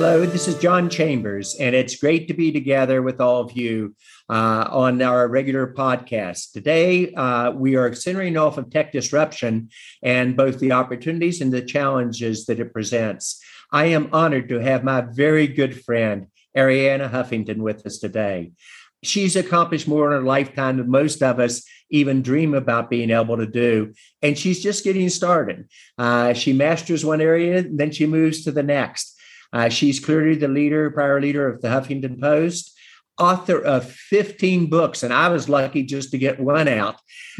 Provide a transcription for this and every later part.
Hello, this is John Chambers, and it's great to be together with all of you uh, on our regular podcast. Today, uh, we are centering off of tech disruption and both the opportunities and the challenges that it presents. I am honored to have my very good friend, Arianna Huffington, with us today. She's accomplished more in her lifetime than most of us even dream about being able to do. And she's just getting started. Uh, she masters one area, then she moves to the next. Uh, she's clearly the leader, prior leader of the Huffington Post, author of 15 books, and I was lucky just to get one out.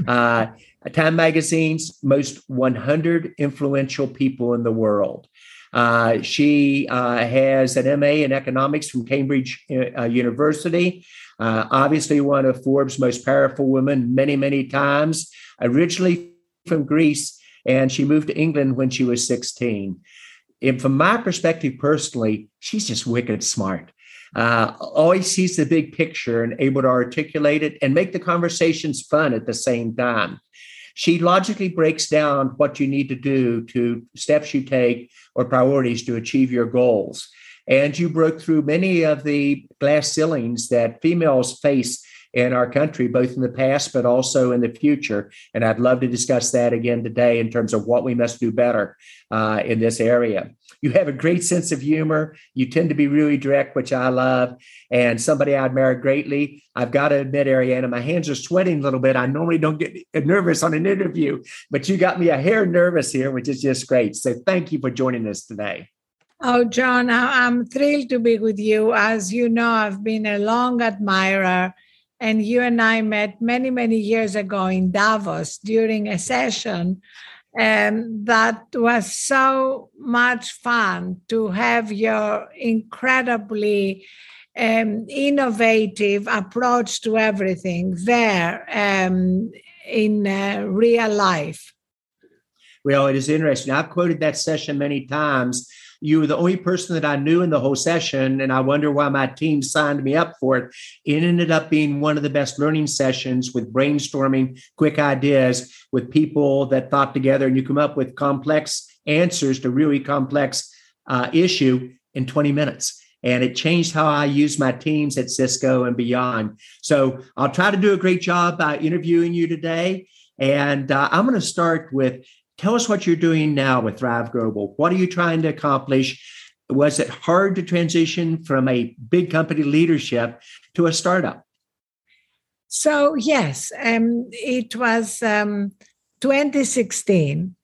Uh, Time Magazine's most 100 influential people in the world. Uh, she uh, has an MA in economics from Cambridge uh, University. Uh, obviously, one of Forbes' most powerful women many, many times. Originally from Greece, and she moved to England when she was 16 and from my perspective personally, she's just wicked smart. Uh, always sees the big picture and able to articulate it and make the conversations fun at the same time. She logically breaks down what you need to do to steps you take or priorities to achieve your goals. And you broke through many of the glass ceilings that females face in our country, both in the past but also in the future. And I'd love to discuss that again today in terms of what we must do better uh, in this area. You have a great sense of humor. You tend to be really direct, which I love, and somebody I admire greatly. I've got to admit, Arianna, my hands are sweating a little bit. I normally don't get nervous on an interview, but you got me a hair nervous here, which is just great. So thank you for joining us today. Oh, John, I'm thrilled to be with you. As you know, I've been a long admirer and you and I met many, many years ago in Davos during a session. And that was so much fun to have your incredibly um, innovative approach to everything there um, in uh, real life. Well, it is interesting. I've quoted that session many times you were the only person that I knew in the whole session, and I wonder why my team signed me up for it. It ended up being one of the best learning sessions with brainstorming, quick ideas with people that thought together, and you come up with complex answers to really complex uh, issue in 20 minutes and it changed how I use my teams at Cisco and beyond. So I'll try to do a great job by interviewing you today. And uh, I'm going to start with Tell us what you're doing now with Thrive Global. What are you trying to accomplish? Was it hard to transition from a big company leadership to a startup? So, yes, um, it was um, 2016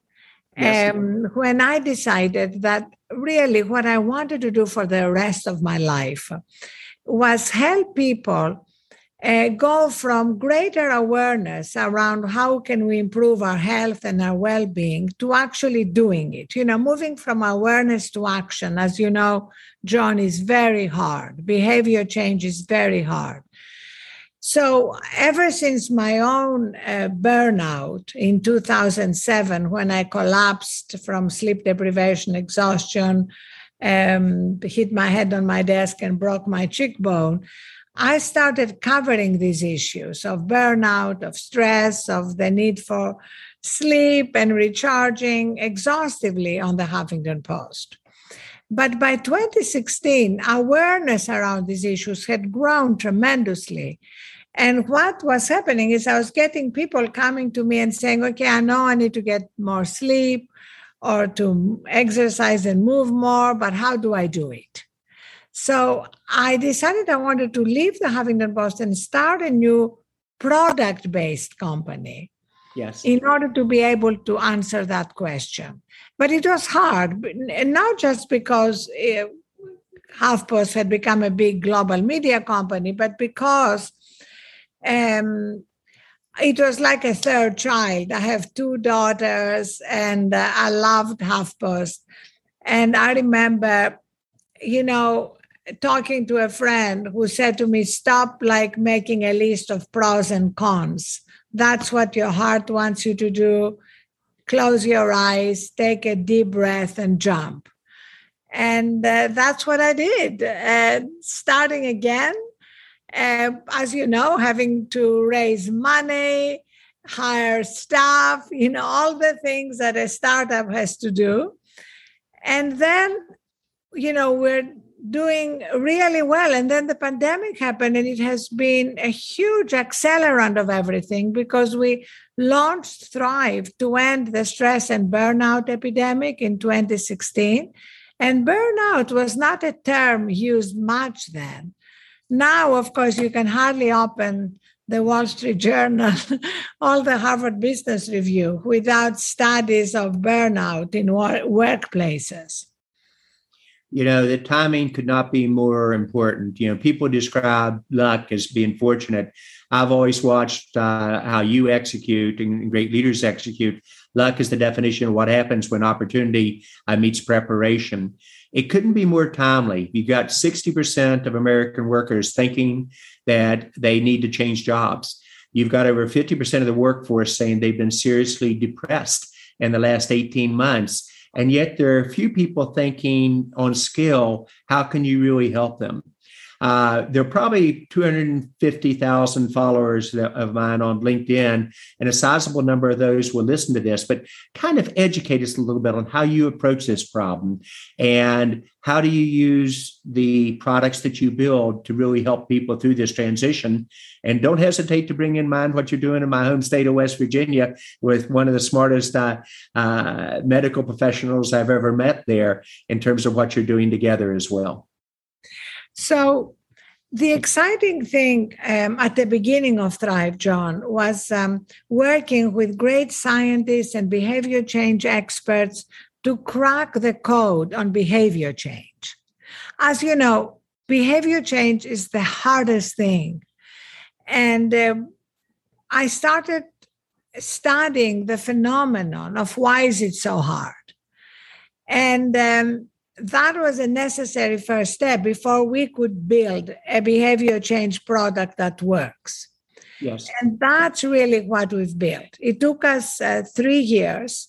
yes. um, when I decided that really what I wanted to do for the rest of my life was help people uh, go from greater awareness around how can we improve our health and our well-being to actually doing it. You know moving from awareness to action as you know john is very hard. Behavior change is very hard. So ever since my own uh, burnout in 2007 when i collapsed from sleep deprivation exhaustion um, hit my head on my desk and broke my cheekbone I started covering these issues of burnout, of stress, of the need for sleep and recharging exhaustively on the Huffington Post. But by 2016, awareness around these issues had grown tremendously. And what was happening is I was getting people coming to me and saying, okay, I know I need to get more sleep or to exercise and move more, but how do I do it? So I decided I wanted to leave the Huffington Post and start a new product based company. Yes. In order to be able to answer that question. But it was hard, not just because it, eh, HuffPost had become a big global media company, but because um, it was like a third child. I have two daughters, and uh, I loved HuffPost. And I remember, you know, talking to a friend who said to me, Stop like making a list of pros and cons. That's what your heart wants you to do. Close your eyes, take a deep breath, and jump. And uh, that's what I did. Uh, starting again, uh, as you know, having to raise money, hire staff, you know, all the things that a startup has to do. And then, you know, we're doing really well. And then the pandemic happened, and it has been a huge accelerant of everything because we launched Thrive to end the stress and burnout epidemic in 2016. And burnout was not a term used much then. Now, of course, you can hardly open the Wall Street Journal, all the Harvard Business Review without studies of burnout in workplaces you know, the timing could not be more important. You know, people describe luck as being fortunate. I've always watched uh, how you execute and great leaders execute. Luck is the definition of what happens when opportunity uh, meets preparation. It couldn't be more timely. You've got 60% of American workers thinking that they need to change jobs. You've got over 50% of the workforce saying they've been seriously depressed in the last 18 months and yet there are a few people thinking on scale, how can you really help them? Uh, there are probably 250,000 followers of mine on LinkedIn, and a sizable number of those will listen to this, but kind of educate us a little bit on how you approach this problem and how do you use the products that you build to really help people through this transition. And don't hesitate to bring in mind what you're doing in my home state of West Virginia with one of the smartest uh, uh, medical professionals I've ever met there in terms of what you're doing together as well. So, the exciting thing um, at the beginning of Thrive, John, was um, working with great scientists and behavior change experts to crack the code on behavior change. As you know, behavior change is the hardest thing. And um, I started studying the phenomenon of why is it so hard. And um, that was a necessary first step before we could build a behavior change product that works. Yes. And that's really what we've built. It took us uh, three years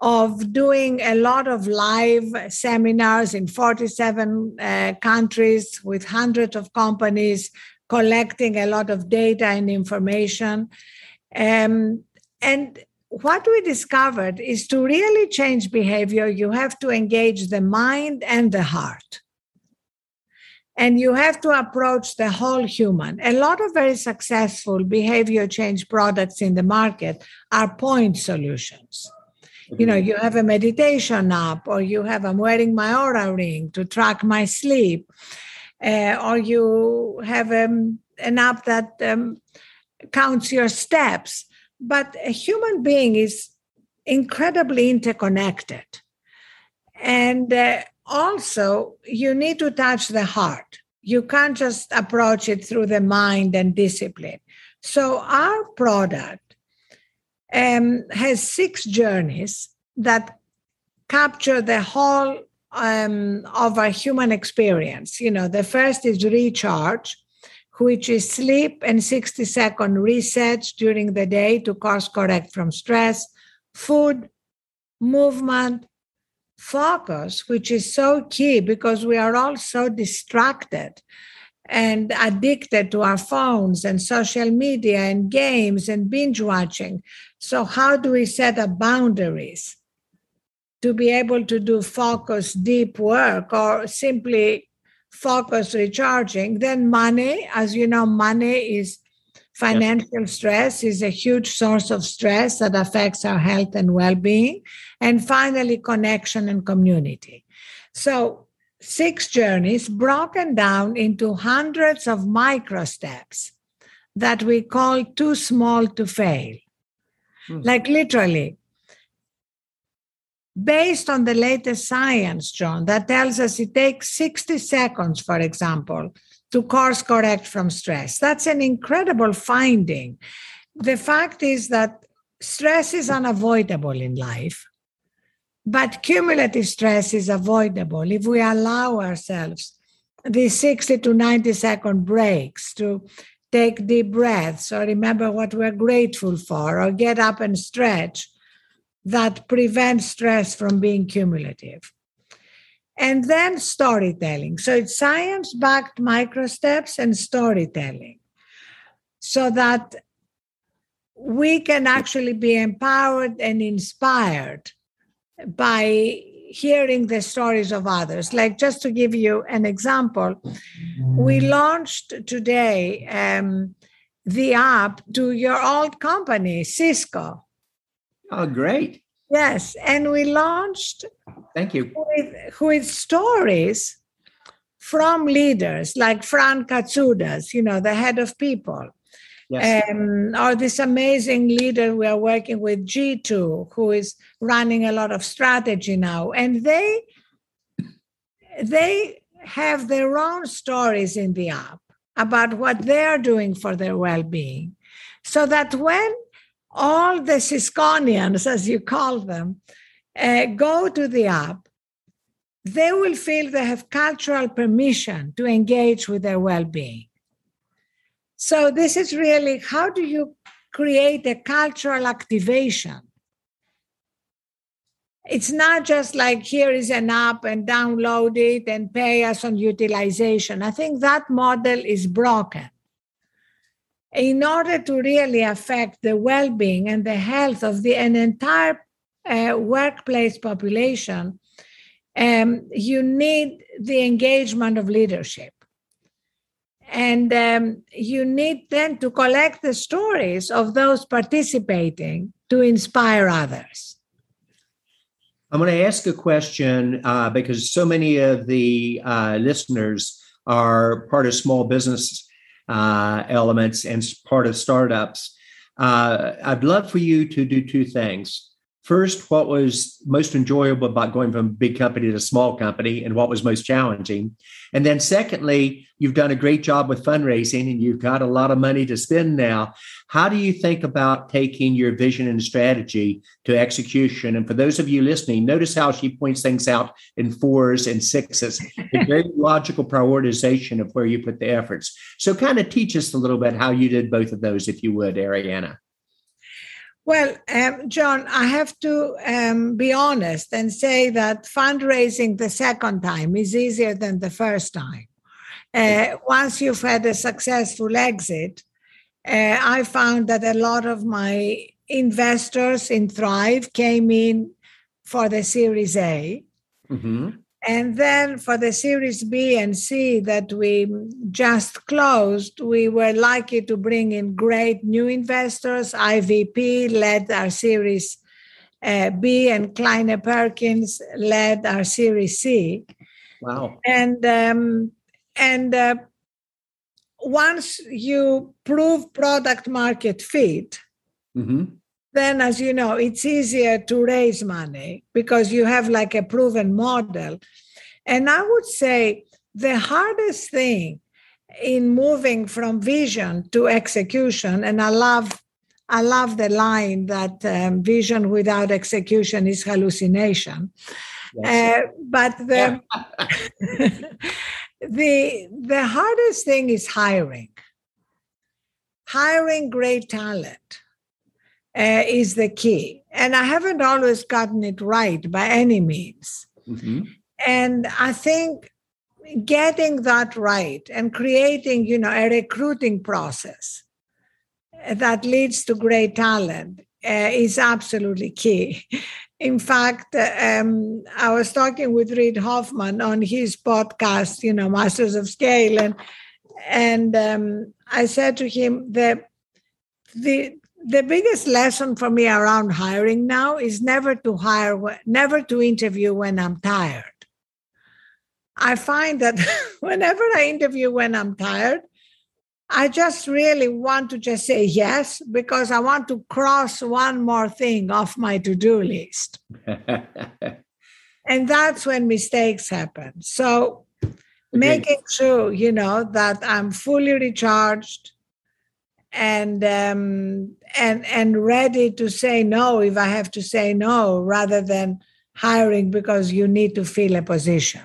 of doing a lot of live seminars in 47 uh, countries with hundreds of companies, collecting a lot of data and information. Um, and what we discovered is to really change behavior, you have to engage the mind and the heart. And you have to approach the whole human. A lot of very successful behavior change products in the market are point solutions. You know, you have a meditation app, or you have, I'm wearing my Oura ring to track my sleep, uh, or you have um, an app that um, counts your steps but a human being is incredibly interconnected. And uh, also, you need to touch the heart. You can't just approach it through the mind and discipline. So, our product um, has six journeys that capture the whole um, of our human experience. You know, the first is recharge, which is sleep and 60 second resets during the day to course correct from stress, food, movement, focus, which is so key because we are all so distracted and addicted to our phones and social media and games and binge watching. So, how do we set up boundaries to be able to do focus, deep work, or simply focus recharging. Then money, as you know, money is financial stress is a huge source of stress that affects our health and well-being. And finally, connection and community. So six journeys broken down into hundreds of micro steps that we call too small to fail. Hmm. Like literally, based on the latest science, John, that tells us it takes 60 seconds, for example, to course correct from stress. That's an incredible finding. The fact is that stress is unavoidable in life, but cumulative stress is avoidable if we allow ourselves these 60 to 90 second breaks to take deep breaths or remember what we're grateful for or get up and stretch that prevents stress from being cumulative. And then storytelling. So it's science backed micro steps and storytelling so that we can actually be empowered and inspired by hearing the stories of others. Like, just to give you an example, we launched today um, the app to your old company, Cisco. Oh, great. Yes. And we launched Thank you. with, with stories from leaders like Fran Katsoudas, you know, the head of people. Yes. Um, or this amazing leader we are working with, G2, who is running a lot of strategy now. And they they have their own stories in the app about what they're doing for their well-being. So that when all the Cisconians, as you call them, uh, go to the app, they will feel they have cultural permission to engage with their well being. So, this is really how do you create a cultural activation? It's not just like here is an app and download it and pay us on utilization. I think that model is broken. In order to really affect the well being and the health of the, an entire uh, workplace population, um, you need the engagement of leadership. And um, you need then to collect the stories of those participating to inspire others. I'm going to ask a question uh, because so many of the uh, listeners are part of small business uh, elements and part of startups. Uh, I'd love for you to do two things. First, what was most enjoyable about going from a big company to a small company and what was most challenging? And then, secondly, you've done a great job with fundraising and you've got a lot of money to spend now. How do you think about taking your vision and strategy to execution? And for those of you listening, notice how she points things out in fours and sixes, a very logical prioritization of where you put the efforts. So, kind of teach us a little bit how you did both of those, if you would, Arianna. Well, um, John, I have to um, be honest and say that fundraising the second time is easier than the first time. Uh, once you've had a successful exit, uh, I found that a lot of my investors in Thrive came in for the Series A. Mm-hmm. And then for the Series B and C that we just closed, we were lucky to bring in great new investors. IVP led our Series uh, B, and Kleiner Perkins led our Series C. Wow! And um, and uh, once you prove product market fit, mm-hmm then as you know it's easier to raise money because you have like a proven model. And i would say the hardest thing in moving from vision to execution and i love i love the line that um, vision without execution is hallucination. Yes. uh, but the the the hardest thing is hiring. Hiring great talent uh, is the key. And I haven't always gotten it right by any means. Mm-hmm. And I think getting that right and creating, you know, a recruiting process that leads to great talent uh, is absolutely key. In fact, um, I was talking with Reid Hoffman on his podcast, you know, Masters of Scale, and and um, I said to him that the the biggest lesson for me around hiring now is never to hire, never to interview when I'm tired. I find that whenever I interview when I'm tired, I just really want to just say yes because I want to cross one more thing off my to do list. and that's when mistakes happen. So, making sure, you know, that I'm fully recharged and um, and and ready to say no if I have to say no, rather than hiring because you need to fill a position.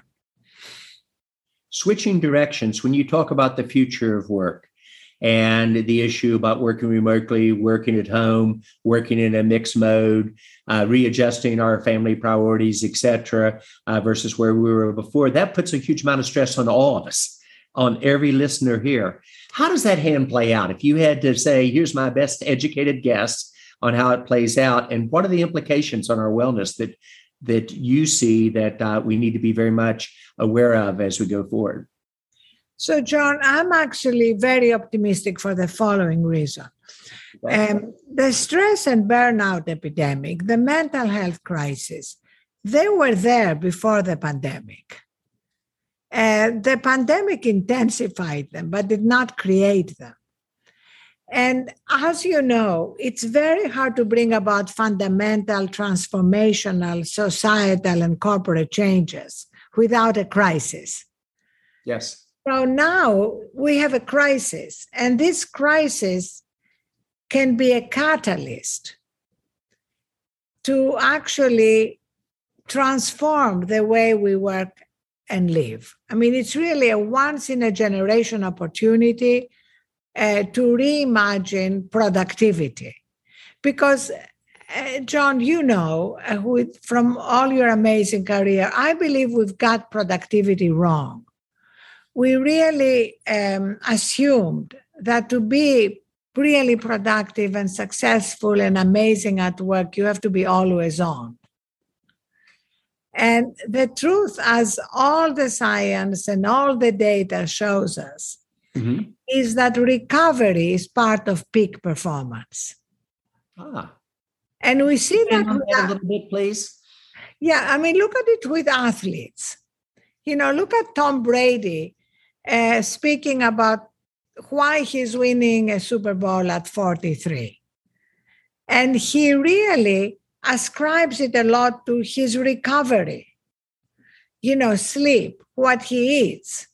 Switching directions when you talk about the future of work and the issue about working remotely, working at home, working in a mixed mode, uh, readjusting our family priorities, etc., uh, versus where we were before, that puts a huge amount of stress on all of us, on every listener here. How does that hand play out? If you had to say, here's my best educated guess on how it plays out, and what are the implications on our wellness that that you see that uh, we need to be very much aware of as we go forward? So, John, I'm actually very optimistic for the following reason. Um, the stress and burnout epidemic, the mental health crisis, they were there before the pandemic. Uh, the pandemic intensified them, but did not create them. And as you know, it's very hard to bring about fundamental, transformational, societal, and corporate changes without a crisis. Yes. So now we have a crisis, and this crisis can be a catalyst to actually transform the way we work and live. I mean, it's really a once in a generation opportunity uh, to reimagine productivity. Because, uh, John, you know, uh, with, from all your amazing career, I believe we've got productivity wrong. We really um, assumed that to be really productive and successful and amazing at work, you have to be always on. And the truth, as all the science and all the data shows us, mm-hmm. is that recovery is part of peak performance. Ah. And we see that. With, a little bit, please. Yeah, I mean, look at it with athletes. You know, look at Tom Brady uh, speaking about why he's winning a Super Bowl at 43. And he really ascribes it a lot to his recovery. You know, sleep, what he eats,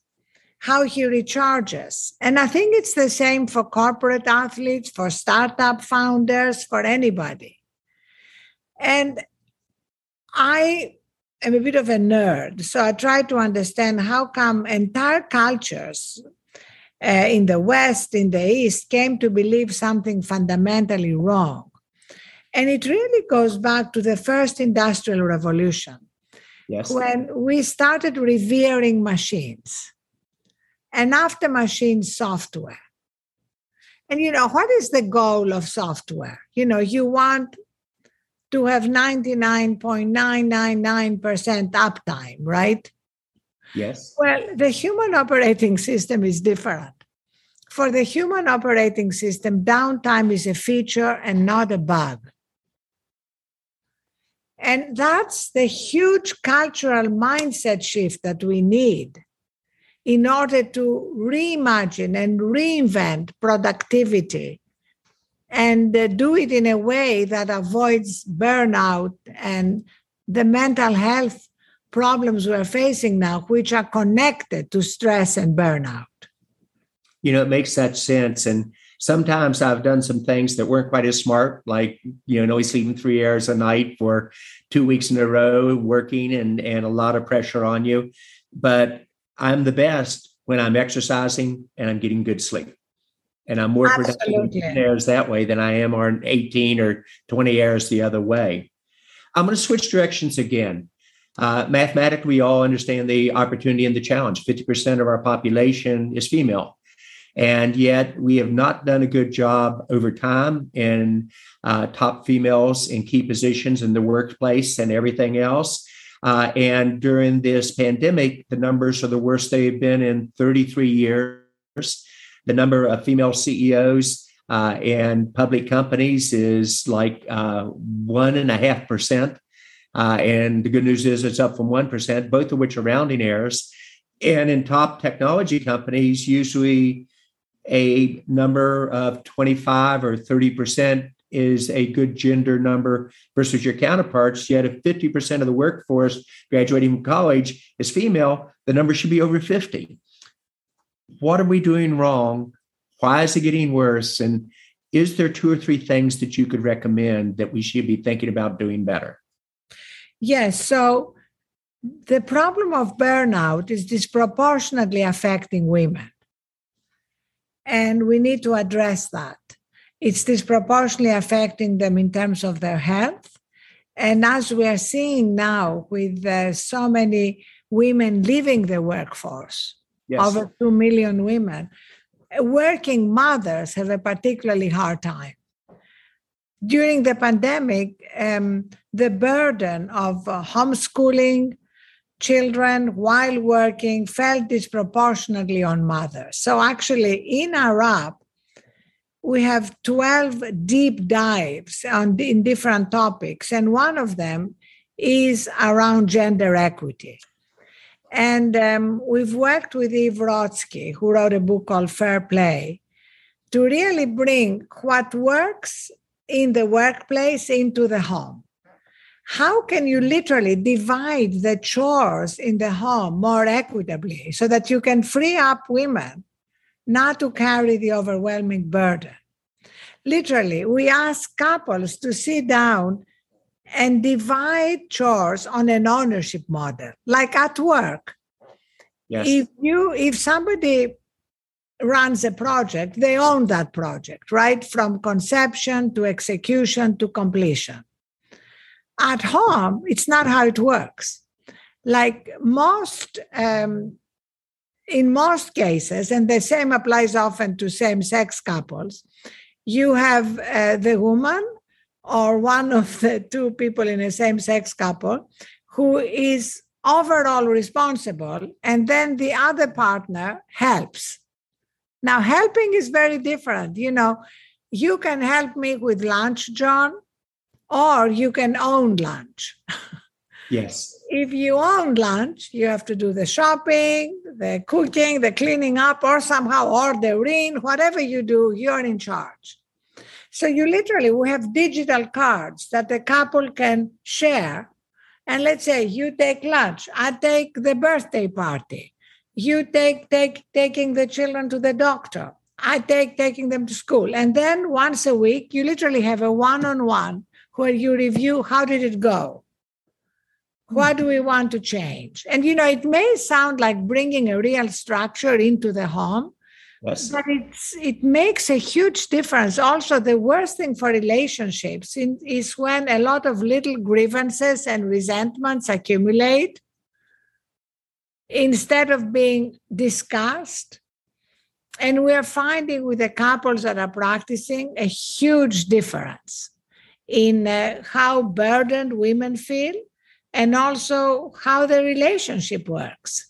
how he recharges. And I think it's the same for corporate athletes, for startup founders, for anybody. And I am a bit of a nerd, so I try to understand how come entire cultures uh, in the West, in the East, came to believe something fundamentally wrong. And it really goes back to the first industrial revolution. Yes. When we started revering machines. And after machines, software. And you know, what is the goal of software? You know, you want to have 99.999% uptime, right? Yes. Well, the human operating system is different. For the human operating system, downtime is a feature and not a bug. And that's the huge cultural mindset shift that we need in order to reimagine and reinvent productivity and uh, do it in a way that avoids burnout and the mental health problems we're facing now, which are connected to stress and burnout. You know, it makes that sense. And sometimes I've done some things that weren't quite as smart, like, you know, sleeping three hours a night for two weeks in a row, working and, and a lot of pressure on you. But I'm the best when I'm exercising and I'm getting good sleep. And I'm more Absolutely. productive hours that way than I am on 18 or 20 hours the other way. I'm going to switch directions again. Uh, mathematically, we all understand the opportunity and the challenge. 50% of our population is female. And yet, we have not done a good job over time in uh, top females in key positions in the workplace and everything else. Uh, and during this pandemic, the numbers are the worst they've been in 33 years. The number of female CEOs uh, in public companies is like uh, one and a half percent. Uh, and the good news is it's up from 1%, both of which are rounding errors. And in top technology companies, usually a number of 25 or 30% is a good gender number versus your counterparts. Yet, if 50% of the workforce graduating from college is female, the number should be over 50. What are we doing wrong? Why is it getting worse? And is there two or three things that you could recommend that we should be thinking about doing better? Yes. So, the problem of burnout is disproportionately affecting women. And we need to address that. It's disproportionately affecting them in terms of their health. And as we are seeing now with uh, so many women leaving the workforce, yes. over 2 million women, working mothers have a particularly hard time. during the pandemic, um, the burden of uh, homeschooling children while working fell disproportionately on mothers. So, actually, in our app, we have 12 deep dives on, in different topics, and one of them is around gender equity. And um, we've worked with Eve Rodsky, who wrote a book called Fair Play, to really bring what works in the workplace into the home. How can you literally divide the chores in the home more equitably so that you can free up women not to carry the overwhelming burden? Literally, we ask couples to sit down and divide chores on an ownership model, like at work. Yes. If you if somebody runs a project, they own that project, right? From conception to execution to completion. At home, it's not how it works. Like most, um, in most cases, and the same applies often to same sex couples, you have uh, the woman or one of the two people in a same sex couple who is overall responsible, and then the other partner helps now, helping is very different. You know, you can help me with lunch, John, or you can own lunch. Yes. if you own lunch, you have to do the shopping, the cooking, the cleaning up, or somehow ordering, whatever you do, you're in charge. So you literally, we have digital cards that the couple can share. And let's say you take lunch, I take the birthday party you take take taking the children to the doctor i take taking them to school and then once a week you literally have a one-on-one where you review how did it go? What do we hmm. want to change? And you know it may sound like bringing a real structure into the home yes. but it's it makes a huge difference. Also the worst thing for relationships in, is when a lot of little grievances and resentments accumulate. Instead of being discussed. And we're finding with the couples that are practicing a huge difference in uh, how burdened women feel and also how the relationship works.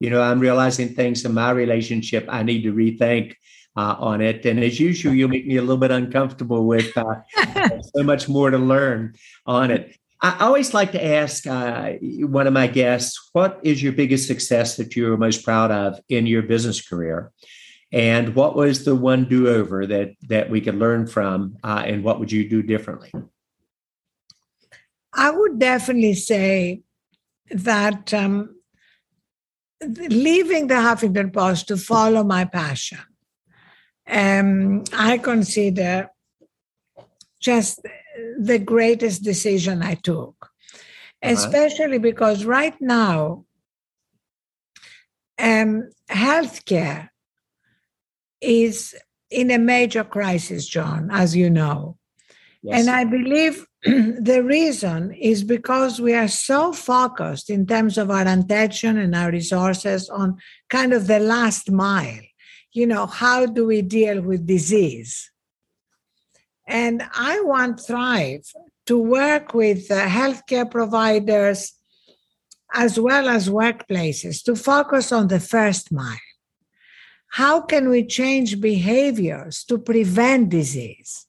You know, I'm realizing things in my relationship I need to rethink uh, on it. And as usual, you make me a little bit uncomfortable with uh, so much more to learn on it. I always like to ask uh, one of my guests, what is your biggest success that you are most proud of in your business career? And what was the one do over that, that we could learn from? Uh, and what would you do differently? I would definitely say that um, leaving the Huffington Post to follow my passion, um, I consider just the greatest decision I took, uh-huh. especially because right now, um, healthcare is in a major crisis, John, as you know. Yes. And I believe the reason is because we are so focused in terms of our attention and our resources on kind of the last mile. You know, how do we deal with disease? And I want Thrive to work with uh, healthcare providers as well as workplaces to focus on the first mile. How can we change behaviors to prevent disease?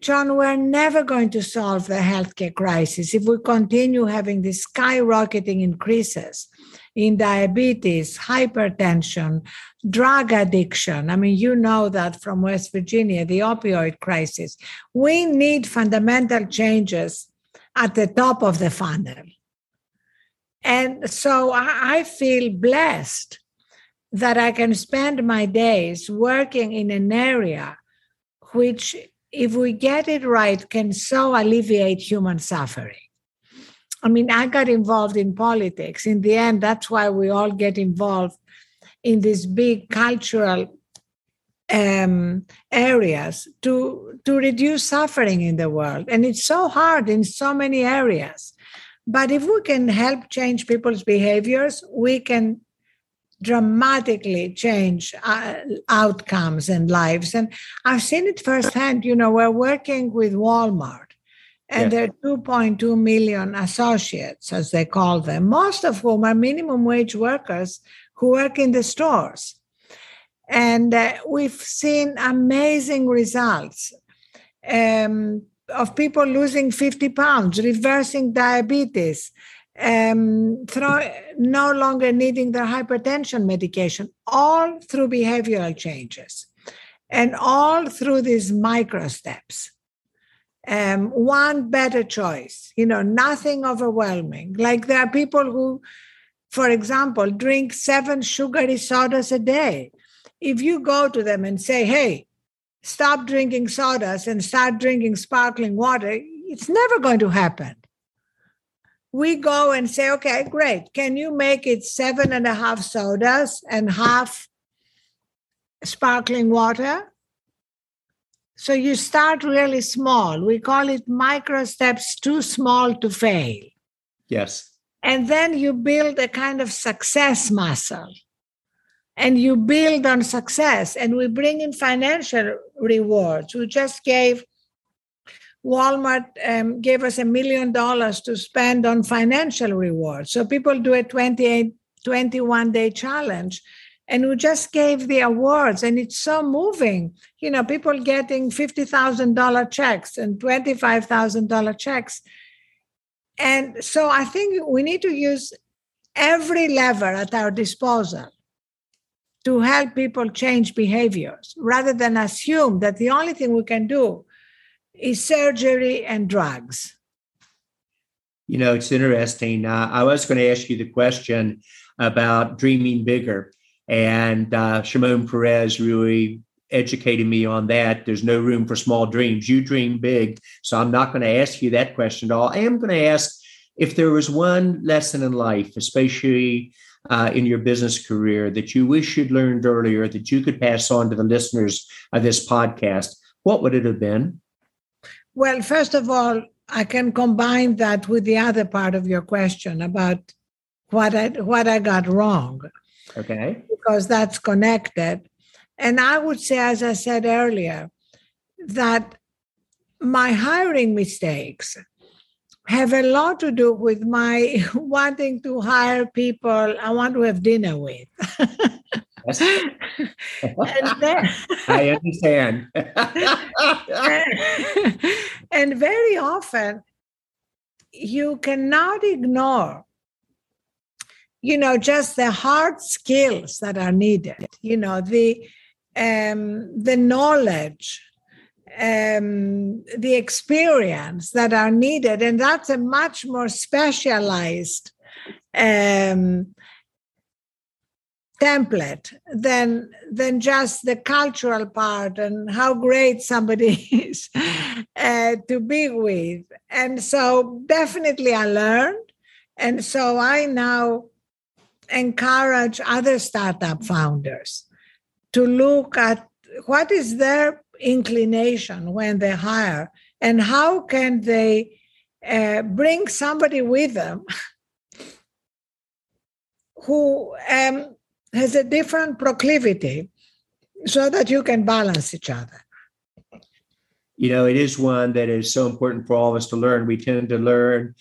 John, we're never going to solve the healthcare crisis if we continue having these skyrocketing increases in diabetes, hypertension, drug addiction. I mean, you know that from West Virginia, the opioid crisis. We need fundamental changes at the top of the funnel. And so I feel blessed that I can spend my days working in an area which, if we get it right, can so alleviate human suffering. I mean, I got involved in politics. In the end, that's why we all get involved in these big cultural um, areas to, to reduce suffering in the world. And it's so hard in so many areas. But if we can help change people's behaviors, we can dramatically change uh, outcomes and lives. And I've seen it firsthand. You know, we're working with Walmart, and there are 2.2 million associates, as they call them, most of whom are minimum wage workers who work in the stores. And uh, we've seen amazing results um, of people losing 50 pounds, reversing diabetes, um, throw, no longer needing their hypertension medication, all through behavioral changes and all through these micro steps. Um, one better choice, you know, nothing overwhelming. Like there are people who, for example, drink seven sugary sodas a day. If you go to them and say, hey, stop drinking sodas and start drinking sparkling water, it's never going to happen we go and say, okay, great. Can you make it seven and a half sodas and half sparkling water? So you start really small. We call it micro steps, too small to fail. Yes. And then you build a kind of success muscle. And you build on success. And we bring in financial rewards. We just gave Walmart um, gave us a million dollars to spend on financial rewards. So people do a 28, 21 day challenge. And we just gave the awards, and it's so moving. You know, people getting $50,000 checks and $25,000 checks. And so I think we need to use every lever at our disposal to help people change behaviors rather than assume that the only thing we can do is surgery and drugs? You know, it's interesting. Uh, I was going to ask you the question about dreaming bigger, and uh, Shimon Peres really educated me on that. There's no room for small dreams. You dream big. So I'm not going to ask you that question at all. I am going to ask if there was one lesson in life, especially uh, in your business career, that you wish you'd learned earlier that you could pass on to the listeners of this podcast, what would it have been? Well, first of all, I can combine that with the other part of your question about what I what I got wrong. Okay. Because that's connected. And I would say, as I said earlier, that my hiring mistakes have a lot to do with my wanting to hire people I want to have dinner with. then, I understand. and very often, you cannot ignore, you know, just the hard skills that are needed. You know, the um, the knowledge, um, the experience that are needed, and that's a much more specialized um, template than than just the cultural part and how great somebody is uh, to be with. And so definitely i learned. And so i now encourage other startup founders to look at what is their inclination when they hire and how can they uh, bring somebody with them who um, has a different proclivity so that you can balance each other. You know, it is one that is so important for all of us to learn. We tend to learn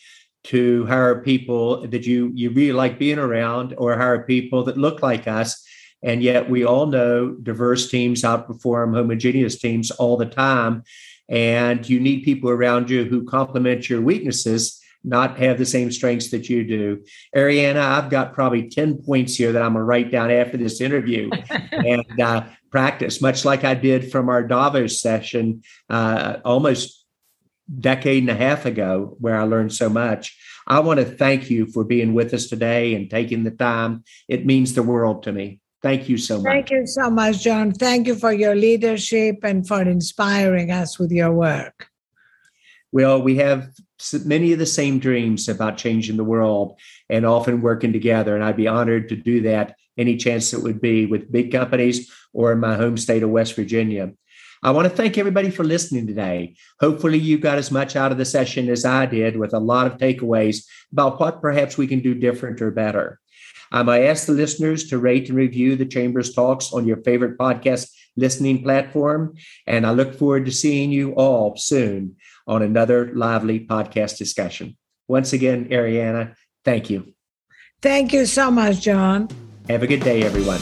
to hire people that you you really like being around or hire people that look like us and yet we all know diverse teams outperform homogeneous teams all the time and you need people around you who complement your weaknesses not have the same strengths that you do. Arianna, I've got probably 10 points here that I'm going to write down after this interview and uh, practice, much like I did from our Davos session uh, almost decade and a half ago, where I learned so much. I want to thank you for being with us today and taking the time. It means the world to me. Thank you so much. Thank you so much, John. Thank you for your leadership and for inspiring us with your work. Well, we have many of the same dreams about changing the world and often working together. And I'd be honored to do that any chance it would be with big companies or in my home state of West Virginia. I want to thank everybody for listening today. Hopefully, you got as much out of the session as I did with a lot of takeaways about what perhaps we can do different or better. I ask the listeners to rate and review the Chambers Talks on your favorite podcast listening platform. And I look forward to seeing you all soon on another lively podcast discussion. Once again, Arianna, thank you. Thank you so much, John. Have a good day, everyone.